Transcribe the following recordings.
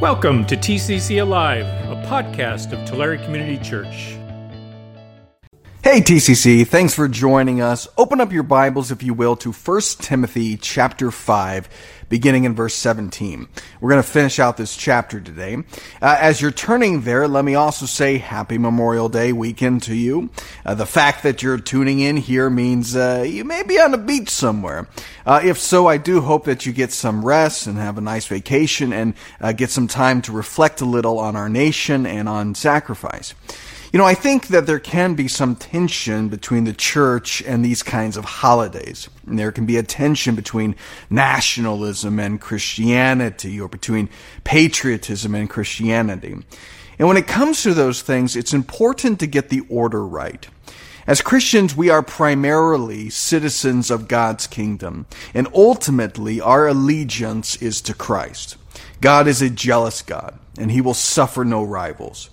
Welcome to TCC Alive, a podcast of Tulare Community Church. Hey TCC, thanks for joining us. Open up your Bibles, if you will, to 1 Timothy chapter 5, beginning in verse 17. We're going to finish out this chapter today. Uh, as you're turning there, let me also say happy Memorial Day weekend to you. Uh, the fact that you're tuning in here means uh, you may be on a beach somewhere. Uh, if so, I do hope that you get some rest and have a nice vacation and uh, get some time to reflect a little on our nation and on sacrifice. You know, I think that there can be some tension between the church and these kinds of holidays. And there can be a tension between nationalism and Christianity or between patriotism and Christianity. And when it comes to those things, it's important to get the order right. As Christians, we are primarily citizens of God's kingdom, and ultimately our allegiance is to Christ. God is a jealous God, and he will suffer no rivals.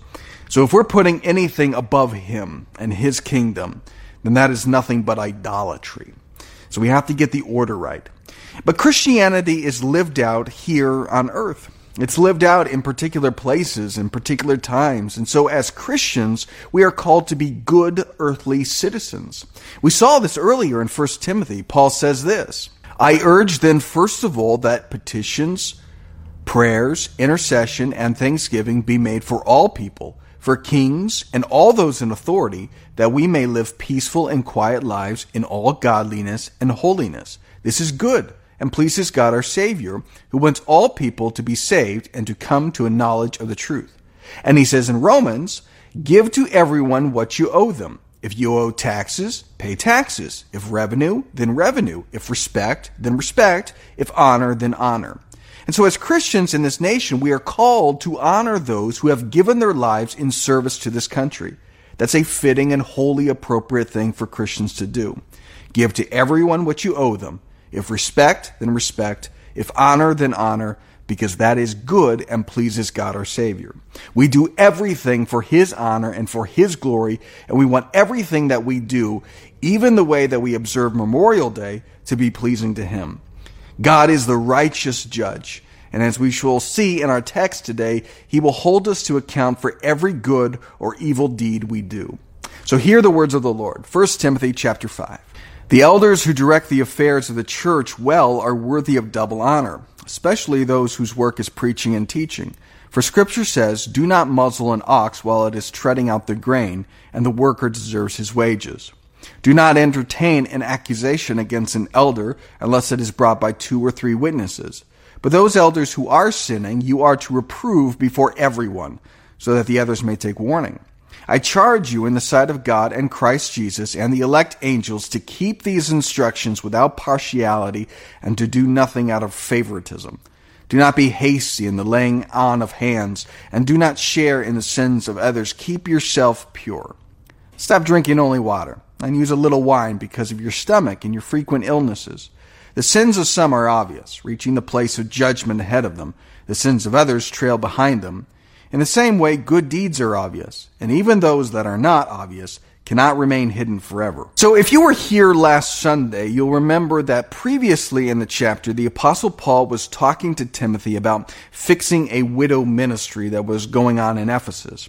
So if we're putting anything above him and his kingdom, then that is nothing but idolatry. So we have to get the order right. But Christianity is lived out here on earth. It's lived out in particular places, in particular times. And so as Christians, we are called to be good earthly citizens. We saw this earlier in 1 Timothy. Paul says this, I urge then first of all that petitions, prayers, intercession, and thanksgiving be made for all people for kings and all those in authority, that we may live peaceful and quiet lives in all godliness and holiness. This is good and pleases God our Savior, who wants all people to be saved and to come to a knowledge of the truth. And he says in Romans, give to everyone what you owe them. If you owe taxes, pay taxes. If revenue, then revenue. If respect, then respect. If honor, then honor. And so, as Christians in this nation, we are called to honor those who have given their lives in service to this country. That's a fitting and wholly appropriate thing for Christians to do. Give to everyone what you owe them. If respect, then respect. If honor, then honor, because that is good and pleases God our Savior. We do everything for His honor and for His glory, and we want everything that we do, even the way that we observe Memorial Day, to be pleasing to Him. God is the righteous judge. And as we shall see in our text today, he will hold us to account for every good or evil deed we do. So hear the words of the Lord. 1 Timothy chapter 5. The elders who direct the affairs of the church well are worthy of double honor, especially those whose work is preaching and teaching. For scripture says, Do not muzzle an ox while it is treading out the grain, and the worker deserves his wages. Do not entertain an accusation against an elder unless it is brought by two or three witnesses. But those elders who are sinning, you are to reprove before everyone, so that the others may take warning. I charge you in the sight of God and Christ Jesus and the elect angels to keep these instructions without partiality and to do nothing out of favoritism. Do not be hasty in the laying on of hands, and do not share in the sins of others. Keep yourself pure. Stop drinking only water and use a little wine because of your stomach and your frequent illnesses. The sins of some are obvious, reaching the place of judgment ahead of them. The sins of others trail behind them. In the same way, good deeds are obvious, and even those that are not obvious cannot remain hidden forever. So if you were here last Sunday, you'll remember that previously in the chapter, the apostle Paul was talking to Timothy about fixing a widow ministry that was going on in Ephesus.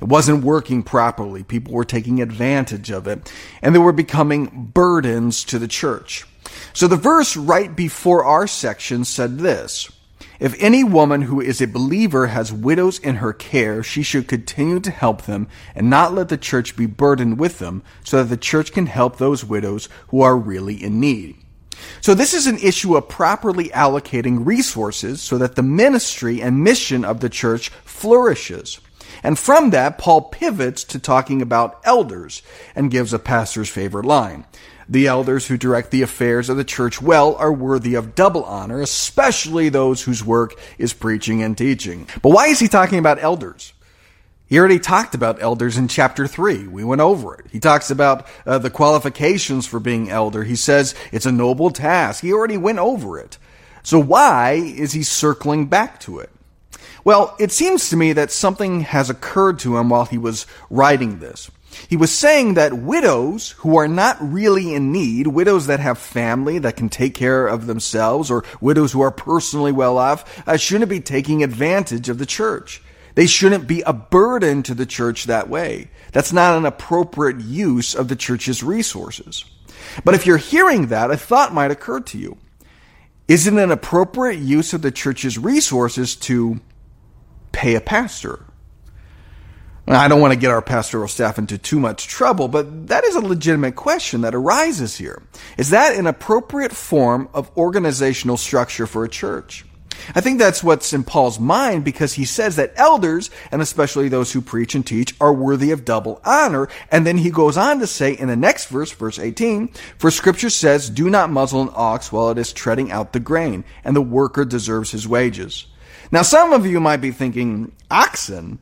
It wasn't working properly. People were taking advantage of it, and they were becoming burdens to the church. So the verse right before our section said this If any woman who is a believer has widows in her care, she should continue to help them and not let the church be burdened with them, so that the church can help those widows who are really in need. So this is an issue of properly allocating resources so that the ministry and mission of the church flourishes. And from that, Paul pivots to talking about elders and gives a pastor's favorite line. The elders who direct the affairs of the church well are worthy of double honor, especially those whose work is preaching and teaching. But why is he talking about elders? He already talked about elders in chapter 3. We went over it. He talks about uh, the qualifications for being elder. He says it's a noble task. He already went over it. So why is he circling back to it? Well, it seems to me that something has occurred to him while he was writing this. He was saying that widows who are not really in need, widows that have family that can take care of themselves, or widows who are personally well off, uh, shouldn't be taking advantage of the church. They shouldn't be a burden to the church that way. That's not an appropriate use of the church's resources. But if you're hearing that, a thought might occur to you. Is it an appropriate use of the church's resources to pay a pastor? I don't want to get our pastoral staff into too much trouble, but that is a legitimate question that arises here. Is that an appropriate form of organizational structure for a church? I think that's what's in Paul's mind because he says that elders, and especially those who preach and teach, are worthy of double honor. And then he goes on to say in the next verse, verse 18, for scripture says, do not muzzle an ox while it is treading out the grain, and the worker deserves his wages. Now, some of you might be thinking, oxen?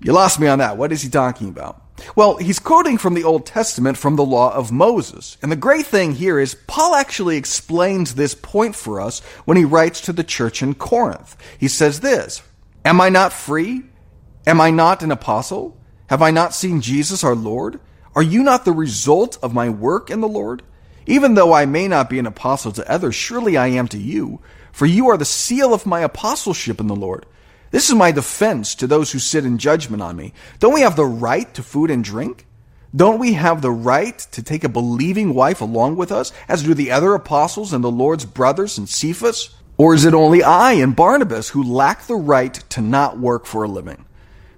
You lost me on that. What is he talking about? Well, he's quoting from the Old Testament from the law of Moses. And the great thing here is Paul actually explains this point for us when he writes to the church in Corinth. He says this, Am I not free? Am I not an apostle? Have I not seen Jesus our Lord? Are you not the result of my work in the Lord? Even though I may not be an apostle to others, surely I am to you, for you are the seal of my apostleship in the Lord. This is my defense to those who sit in judgment on me. Don't we have the right to food and drink? Don't we have the right to take a believing wife along with us, as do the other apostles and the Lord's brothers and Cephas? Or is it only I and Barnabas who lack the right to not work for a living?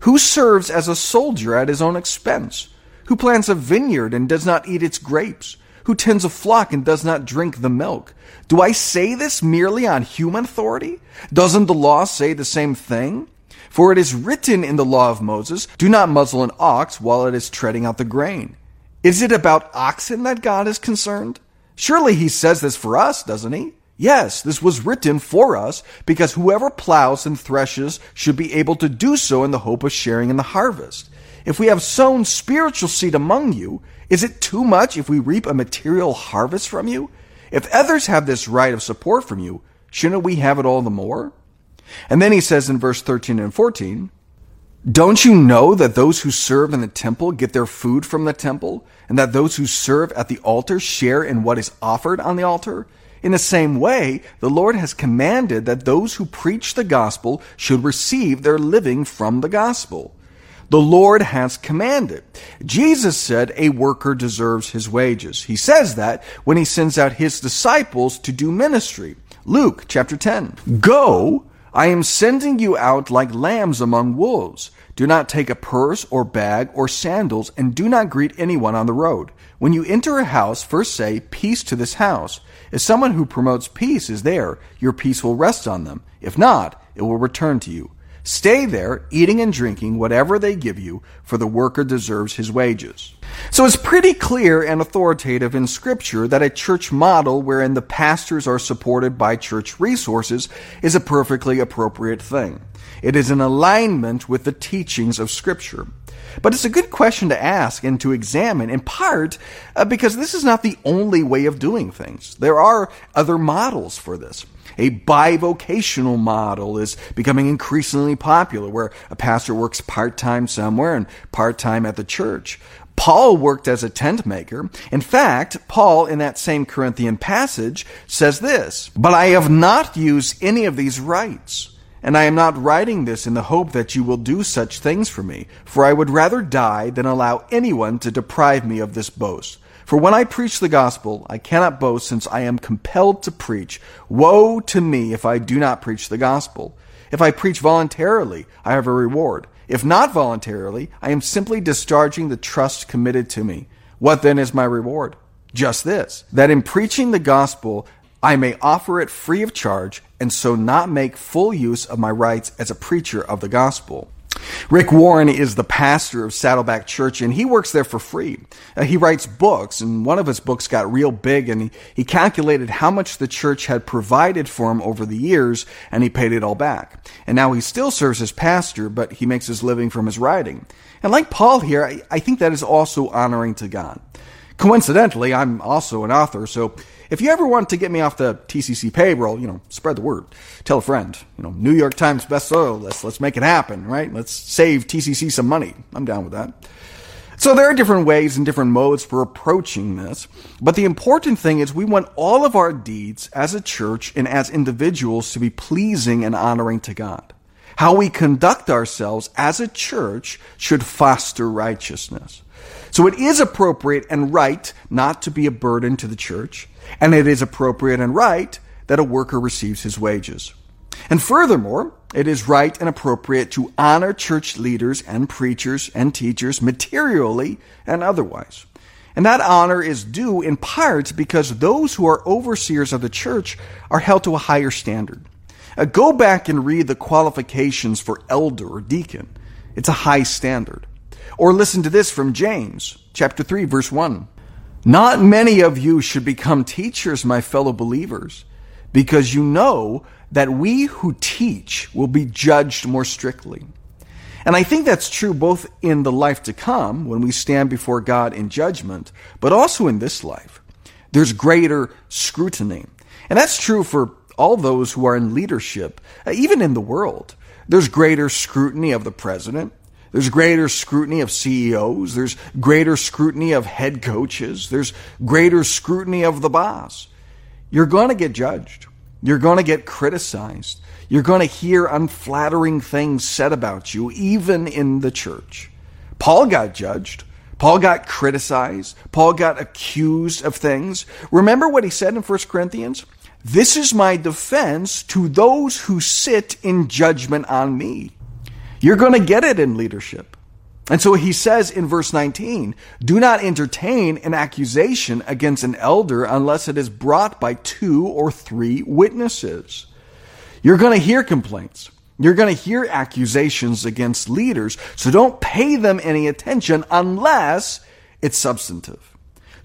Who serves as a soldier at his own expense? Who plants a vineyard and does not eat its grapes? Who tends a flock and does not drink the milk? Do I say this merely on human authority? Doesn't the law say the same thing? For it is written in the law of Moses, do not muzzle an ox while it is treading out the grain. Is it about oxen that God is concerned? Surely he says this for us, doesn't he? Yes, this was written for us because whoever plows and threshes should be able to do so in the hope of sharing in the harvest. If we have sown spiritual seed among you, is it too much if we reap a material harvest from you? If others have this right of support from you, shouldn't we have it all the more? And then he says in verse 13 and 14, Don't you know that those who serve in the temple get their food from the temple, and that those who serve at the altar share in what is offered on the altar? In the same way, the Lord has commanded that those who preach the gospel should receive their living from the gospel. The Lord has commanded. Jesus said a worker deserves his wages. He says that when he sends out his disciples to do ministry. Luke chapter 10. Go, I am sending you out like lambs among wolves. Do not take a purse or bag or sandals, and do not greet anyone on the road. When you enter a house, first say, Peace to this house. If someone who promotes peace is there, your peace will rest on them. If not, it will return to you. Stay there, eating and drinking whatever they give you, for the worker deserves his wages. So it's pretty clear and authoritative in Scripture that a church model wherein the pastors are supported by church resources is a perfectly appropriate thing. It is in alignment with the teachings of Scripture. But it's a good question to ask and to examine, in part uh, because this is not the only way of doing things. There are other models for this. A bivocational model is becoming increasingly popular where a pastor works part-time somewhere and part-time at the church. Paul worked as a tent maker. In fact, Paul, in that same Corinthian passage, says this, But I have not used any of these rights. And I am not writing this in the hope that you will do such things for me, for I would rather die than allow anyone to deprive me of this boast. For when I preach the gospel, I cannot boast since I am compelled to preach. Woe to me if I do not preach the gospel. If I preach voluntarily, I have a reward. If not voluntarily, I am simply discharging the trust committed to me. What then is my reward? Just this, that in preaching the gospel, I may offer it free of charge and so not make full use of my rights as a preacher of the gospel. Rick Warren is the pastor of Saddleback Church and he works there for free. Uh, he writes books and one of his books got real big and he, he calculated how much the church had provided for him over the years and he paid it all back. And now he still serves as pastor, but he makes his living from his writing. And like Paul here, I, I think that is also honoring to God. Coincidentally, I'm also an author, so if you ever want to get me off the TCC payroll, you know, spread the word. Tell a friend. You know, New York Times bestseller list. Let's make it happen, right? Let's save TCC some money. I'm down with that. So there are different ways and different modes for approaching this, but the important thing is we want all of our deeds as a church and as individuals to be pleasing and honoring to God. How we conduct ourselves as a church should foster righteousness. So it is appropriate and right not to be a burden to the church, and it is appropriate and right that a worker receives his wages. And furthermore, it is right and appropriate to honor church leaders and preachers and teachers materially and otherwise. And that honor is due in part because those who are overseers of the church are held to a higher standard. Uh, go back and read the qualifications for elder or deacon. It's a high standard. Or listen to this from James, chapter 3, verse 1. Not many of you should become teachers, my fellow believers, because you know that we who teach will be judged more strictly. And I think that's true both in the life to come, when we stand before God in judgment, but also in this life. There's greater scrutiny. And that's true for all those who are in leadership, even in the world. There's greater scrutiny of the president. There's greater scrutiny of CEOs. There's greater scrutiny of head coaches. There's greater scrutiny of the boss. You're going to get judged. You're going to get criticized. You're going to hear unflattering things said about you, even in the church. Paul got judged. Paul got criticized. Paul got accused of things. Remember what he said in 1 Corinthians? This is my defense to those who sit in judgment on me. You're going to get it in leadership. And so he says in verse 19, do not entertain an accusation against an elder unless it is brought by two or three witnesses. You're going to hear complaints. You're going to hear accusations against leaders. So don't pay them any attention unless it's substantive.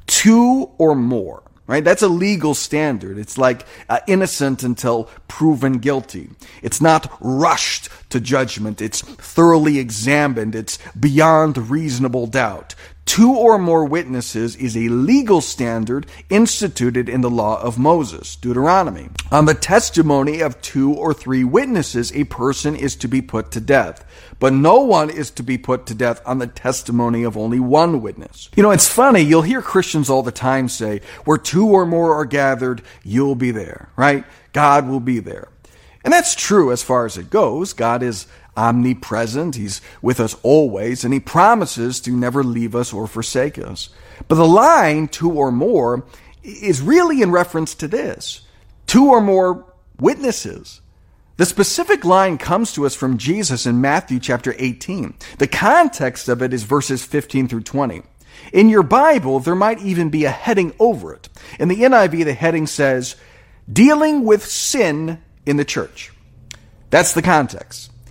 Two or more right? That's a legal standard. It's like uh, innocent until proven guilty. It's not rushed to judgment. It's thoroughly examined. It's beyond reasonable doubt. Two or more witnesses is a legal standard instituted in the law of Moses, Deuteronomy. On the testimony of two or three witnesses, a person is to be put to death. But no one is to be put to death on the testimony of only one witness. You know, it's funny, you'll hear Christians all the time say, where two or more are gathered, you'll be there, right? God will be there. And that's true as far as it goes. God is omnipresent. He's with us always, and He promises to never leave us or forsake us. But the line, two or more, is really in reference to this two or more witnesses. The specific line comes to us from Jesus in Matthew chapter 18. The context of it is verses 15 through 20. In your Bible, there might even be a heading over it. In the NIV, the heading says, Dealing with Sin in the Church. That's the context.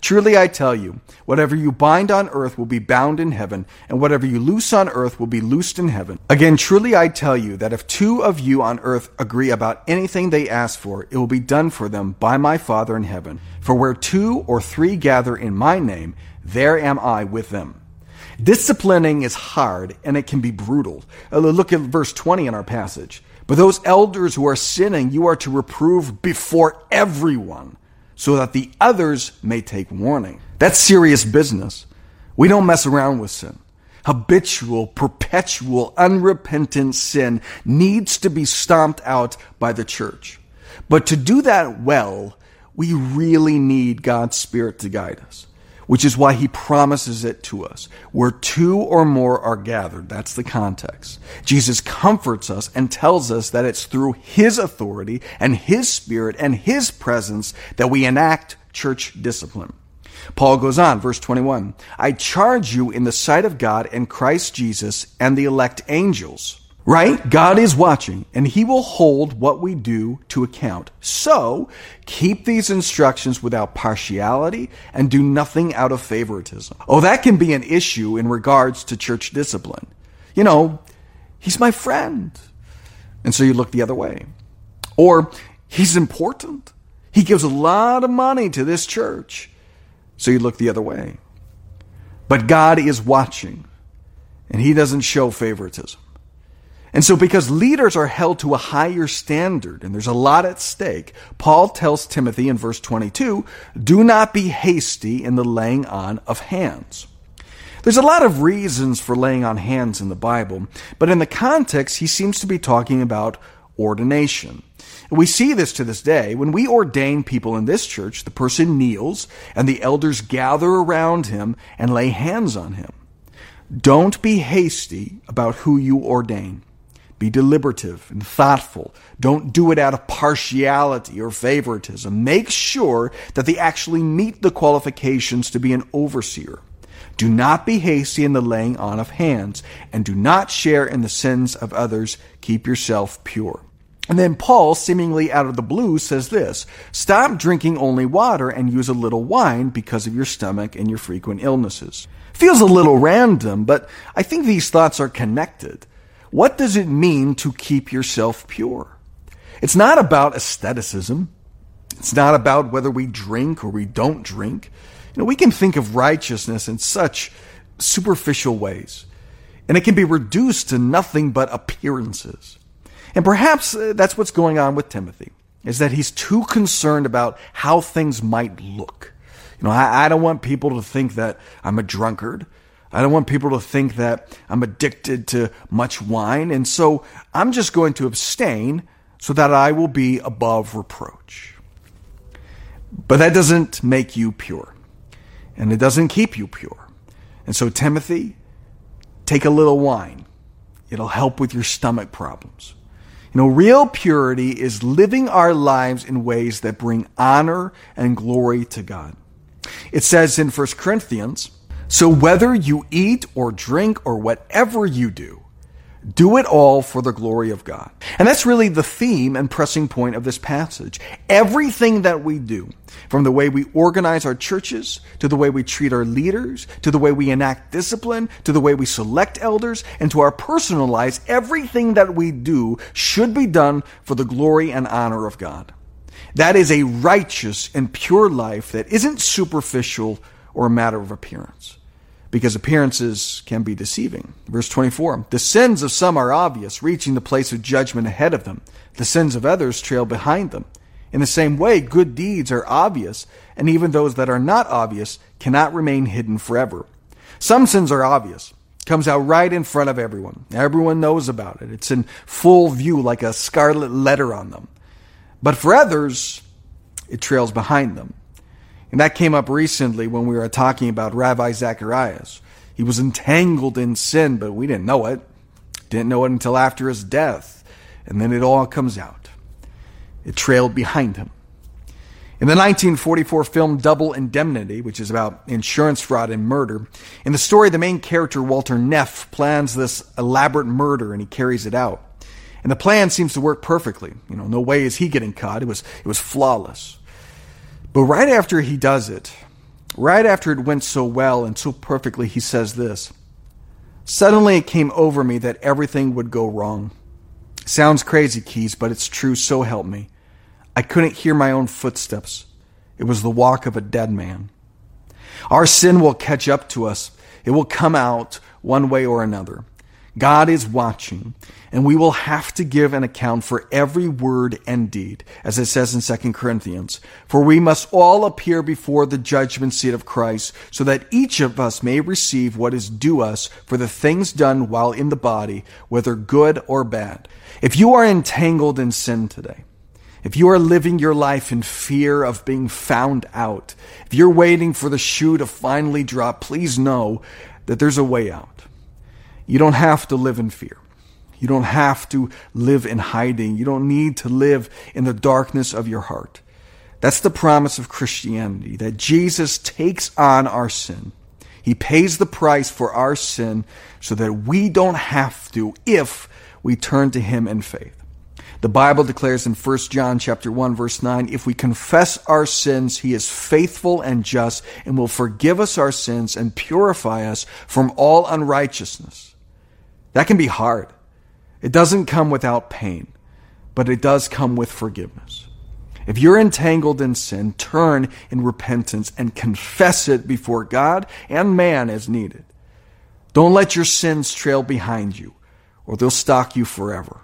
Truly I tell you, whatever you bind on earth will be bound in heaven, and whatever you loose on earth will be loosed in heaven. Again, truly I tell you that if two of you on earth agree about anything they ask for, it will be done for them by my Father in heaven. For where two or three gather in my name, there am I with them. Disciplining is hard and it can be brutal. Uh, look at verse 20 in our passage. But those elders who are sinning, you are to reprove before everyone so that the others may take warning. That's serious business. We don't mess around with sin. Habitual, perpetual, unrepentant sin needs to be stomped out by the church. But to do that well, we really need God's Spirit to guide us which is why he promises it to us. Where two or more are gathered, that's the context. Jesus comforts us and tells us that it's through his authority and his spirit and his presence that we enact church discipline. Paul goes on, verse 21, I charge you in the sight of God and Christ Jesus and the elect angels Right? God is watching and he will hold what we do to account. So keep these instructions without partiality and do nothing out of favoritism. Oh, that can be an issue in regards to church discipline. You know, he's my friend. and so you look the other way. Or he's important. He gives a lot of money to this church, so you look the other way. But God is watching, and he doesn't show favoritism. And so, because leaders are held to a higher standard and there's a lot at stake, Paul tells Timothy in verse 22 do not be hasty in the laying on of hands. There's a lot of reasons for laying on hands in the Bible, but in the context, he seems to be talking about ordination. We see this to this day. When we ordain people in this church, the person kneels and the elders gather around him and lay hands on him. Don't be hasty about who you ordain. Be deliberative and thoughtful. Don't do it out of partiality or favoritism. Make sure that they actually meet the qualifications to be an overseer. Do not be hasty in the laying on of hands, and do not share in the sins of others. Keep yourself pure. And then Paul, seemingly out of the blue, says this Stop drinking only water and use a little wine because of your stomach and your frequent illnesses. Feels a little random, but I think these thoughts are connected. What does it mean to keep yourself pure? It's not about asceticism. It's not about whether we drink or we don't drink. You know, we can think of righteousness in such superficial ways, and it can be reduced to nothing but appearances. And perhaps uh, that's what's going on with Timothy, is that he's too concerned about how things might look. You know, I, I don't want people to think that I'm a drunkard. I don't want people to think that I'm addicted to much wine, and so I'm just going to abstain so that I will be above reproach. But that doesn't make you pure, and it doesn't keep you pure. And so, Timothy, take a little wine. It'll help with your stomach problems. You know, real purity is living our lives in ways that bring honor and glory to God. It says in 1 Corinthians, so whether you eat or drink or whatever you do, do it all for the glory of God. And that's really the theme and pressing point of this passage. Everything that we do, from the way we organize our churches, to the way we treat our leaders, to the way we enact discipline, to the way we select elders, and to our personal lives, everything that we do should be done for the glory and honor of God. That is a righteous and pure life that isn't superficial or a matter of appearance because appearances can be deceiving. Verse 24 The sins of some are obvious, reaching the place of judgment ahead of them. The sins of others trail behind them. In the same way, good deeds are obvious, and even those that are not obvious cannot remain hidden forever. Some sins are obvious. Comes out right in front of everyone. Everyone knows about it. It's in full view like a scarlet letter on them. But for others, it trails behind them. And that came up recently when we were talking about Ravi Zacharias. He was entangled in sin, but we didn't know it. Didn't know it until after his death. And then it all comes out. It trailed behind him. In the 1944 film Double Indemnity, which is about insurance fraud and murder, in the story, the main character, Walter Neff, plans this elaborate murder and he carries it out. And the plan seems to work perfectly. You know, no way is he getting caught. It was, it was flawless. But right after he does it, right after it went so well and so perfectly, he says this Suddenly it came over me that everything would go wrong. Sounds crazy, Keyes, but it's true, so help me. I couldn't hear my own footsteps. It was the walk of a dead man. Our sin will catch up to us. It will come out one way or another. God is watching, and we will have to give an account for every word and deed, as it says in 2 Corinthians. For we must all appear before the judgment seat of Christ, so that each of us may receive what is due us for the things done while in the body, whether good or bad. If you are entangled in sin today, if you are living your life in fear of being found out, if you're waiting for the shoe to finally drop, please know that there's a way out. You don't have to live in fear. You don't have to live in hiding. You don't need to live in the darkness of your heart. That's the promise of Christianity, that Jesus takes on our sin. He pays the price for our sin so that we don't have to if we turn to him in faith. The Bible declares in 1 John chapter 1 verse 9, if we confess our sins, he is faithful and just and will forgive us our sins and purify us from all unrighteousness. That can be hard. It doesn't come without pain, but it does come with forgiveness. If you're entangled in sin, turn in repentance and confess it before God and man as needed. Don't let your sins trail behind you, or they'll stalk you forever.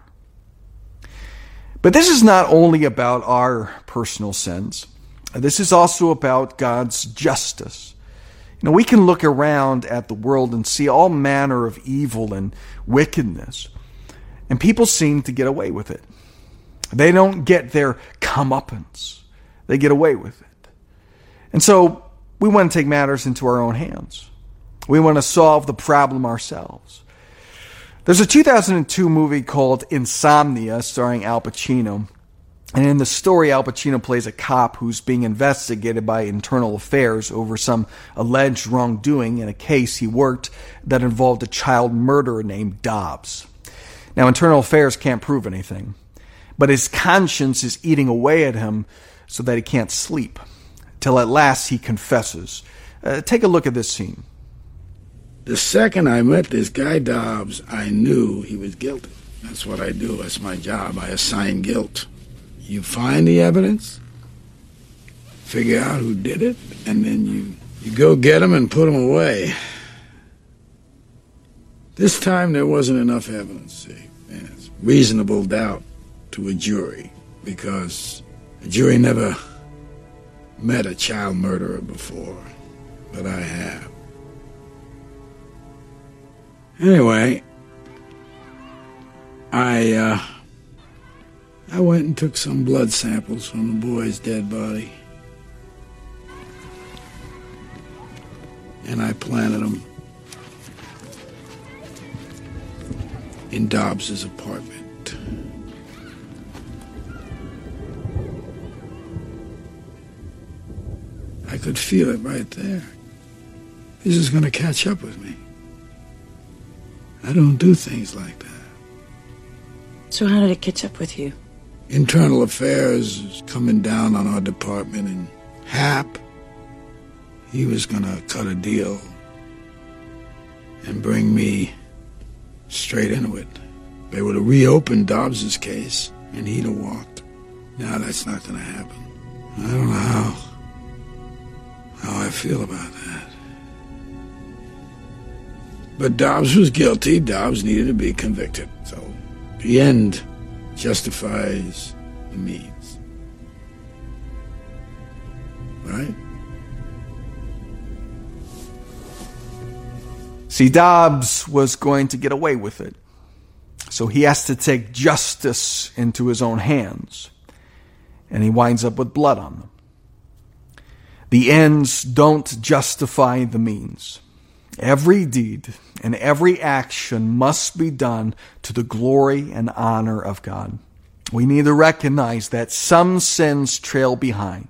But this is not only about our personal sins. This is also about God's justice. Know, we can look around at the world and see all manner of evil and wickedness, and people seem to get away with it. They don't get their comeuppance. They get away with it. And so we want to take matters into our own hands. We want to solve the problem ourselves. There's a 2002 movie called Insomnia starring Al Pacino. And in the story, Al Pacino plays a cop who's being investigated by internal affairs over some alleged wrongdoing in a case he worked that involved a child murderer named Dobbs. Now, internal affairs can't prove anything but his conscience is eating away at him so that he can't sleep. Till at last he confesses. Uh, take a look at this scene. The second I met this guy Dobbs, I knew he was guilty. That's what I do. That's my job. I assign guilt. You find the evidence, figure out who did it, and then you, you go get them and put them away. This time there wasn't enough evidence, see. Yes. Reasonable doubt to a jury because a jury never met a child murderer before, but I have. Anyway, I uh, I went and took some blood samples from the boy's dead body, and I planted them in Dobbs's apartment. I could feel it right there. This is going to catch up with me. I don't do things like that. So how did it catch up with you? Internal affairs is coming down on our department, and Hap, he was going to cut a deal and bring me straight into it. They would have reopened Dobbs's case, and he'd have walked. Now that's not going to happen. I don't know how how I feel about that. But Dobbs was guilty. Dobbs needed to be convicted. So the end justifies the means. Right? See, Dobbs was going to get away with it. So he has to take justice into his own hands. And he winds up with blood on them. The ends don't justify the means. Every deed and every action must be done to the glory and honor of God. We need to recognize that some sins trail behind,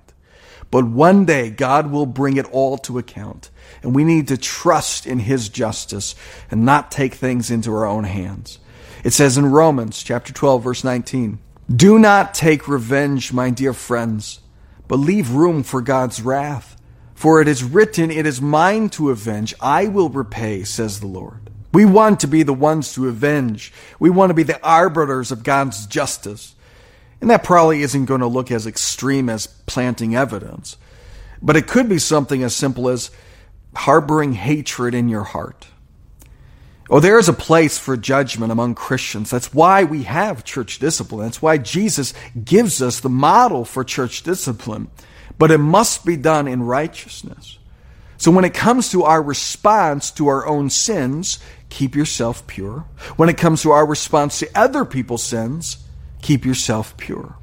but one day God will bring it all to account. And we need to trust in His justice and not take things into our own hands. It says in Romans chapter 12 verse 19, Do not take revenge, my dear friends but leave room for God's wrath. For it is written, It is mine to avenge, I will repay, says the Lord. We want to be the ones to avenge. We want to be the arbiters of God's justice. And that probably isn't going to look as extreme as planting evidence. But it could be something as simple as harboring hatred in your heart Oh, there is a place for judgment among Christians. That's why we have church discipline. That's why Jesus gives us the model for church discipline. But it must be done in righteousness. So when it comes to our response to our own sins, keep yourself pure. When it comes to our response to other people's sins, keep yourself pure.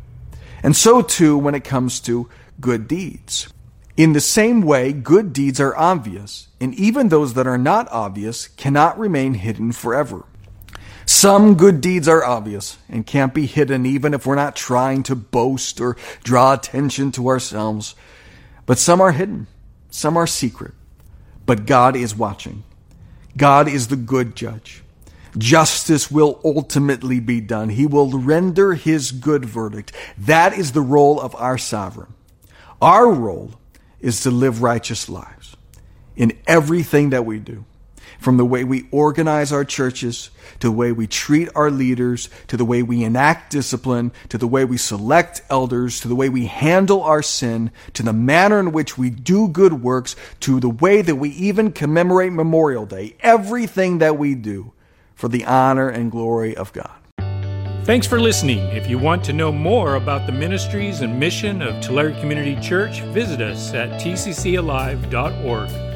And so too when it comes to good deeds. In the same way, good deeds are obvious, and even those that are not obvious cannot remain hidden forever. Some good deeds are obvious and can't be hidden even if we're not trying to boast or draw attention to ourselves. But some are hidden, some are secret. But God is watching. God is the good judge. Justice will ultimately be done. He will render his good verdict. That is the role of our sovereign. Our role is to live righteous lives in everything that we do. From the way we organize our churches, to the way we treat our leaders, to the way we enact discipline, to the way we select elders, to the way we handle our sin, to the manner in which we do good works, to the way that we even commemorate Memorial Day, everything that we do for the honor and glory of God. Thanks for listening. If you want to know more about the ministries and mission of Tulare Community Church, visit us at tccalive.org.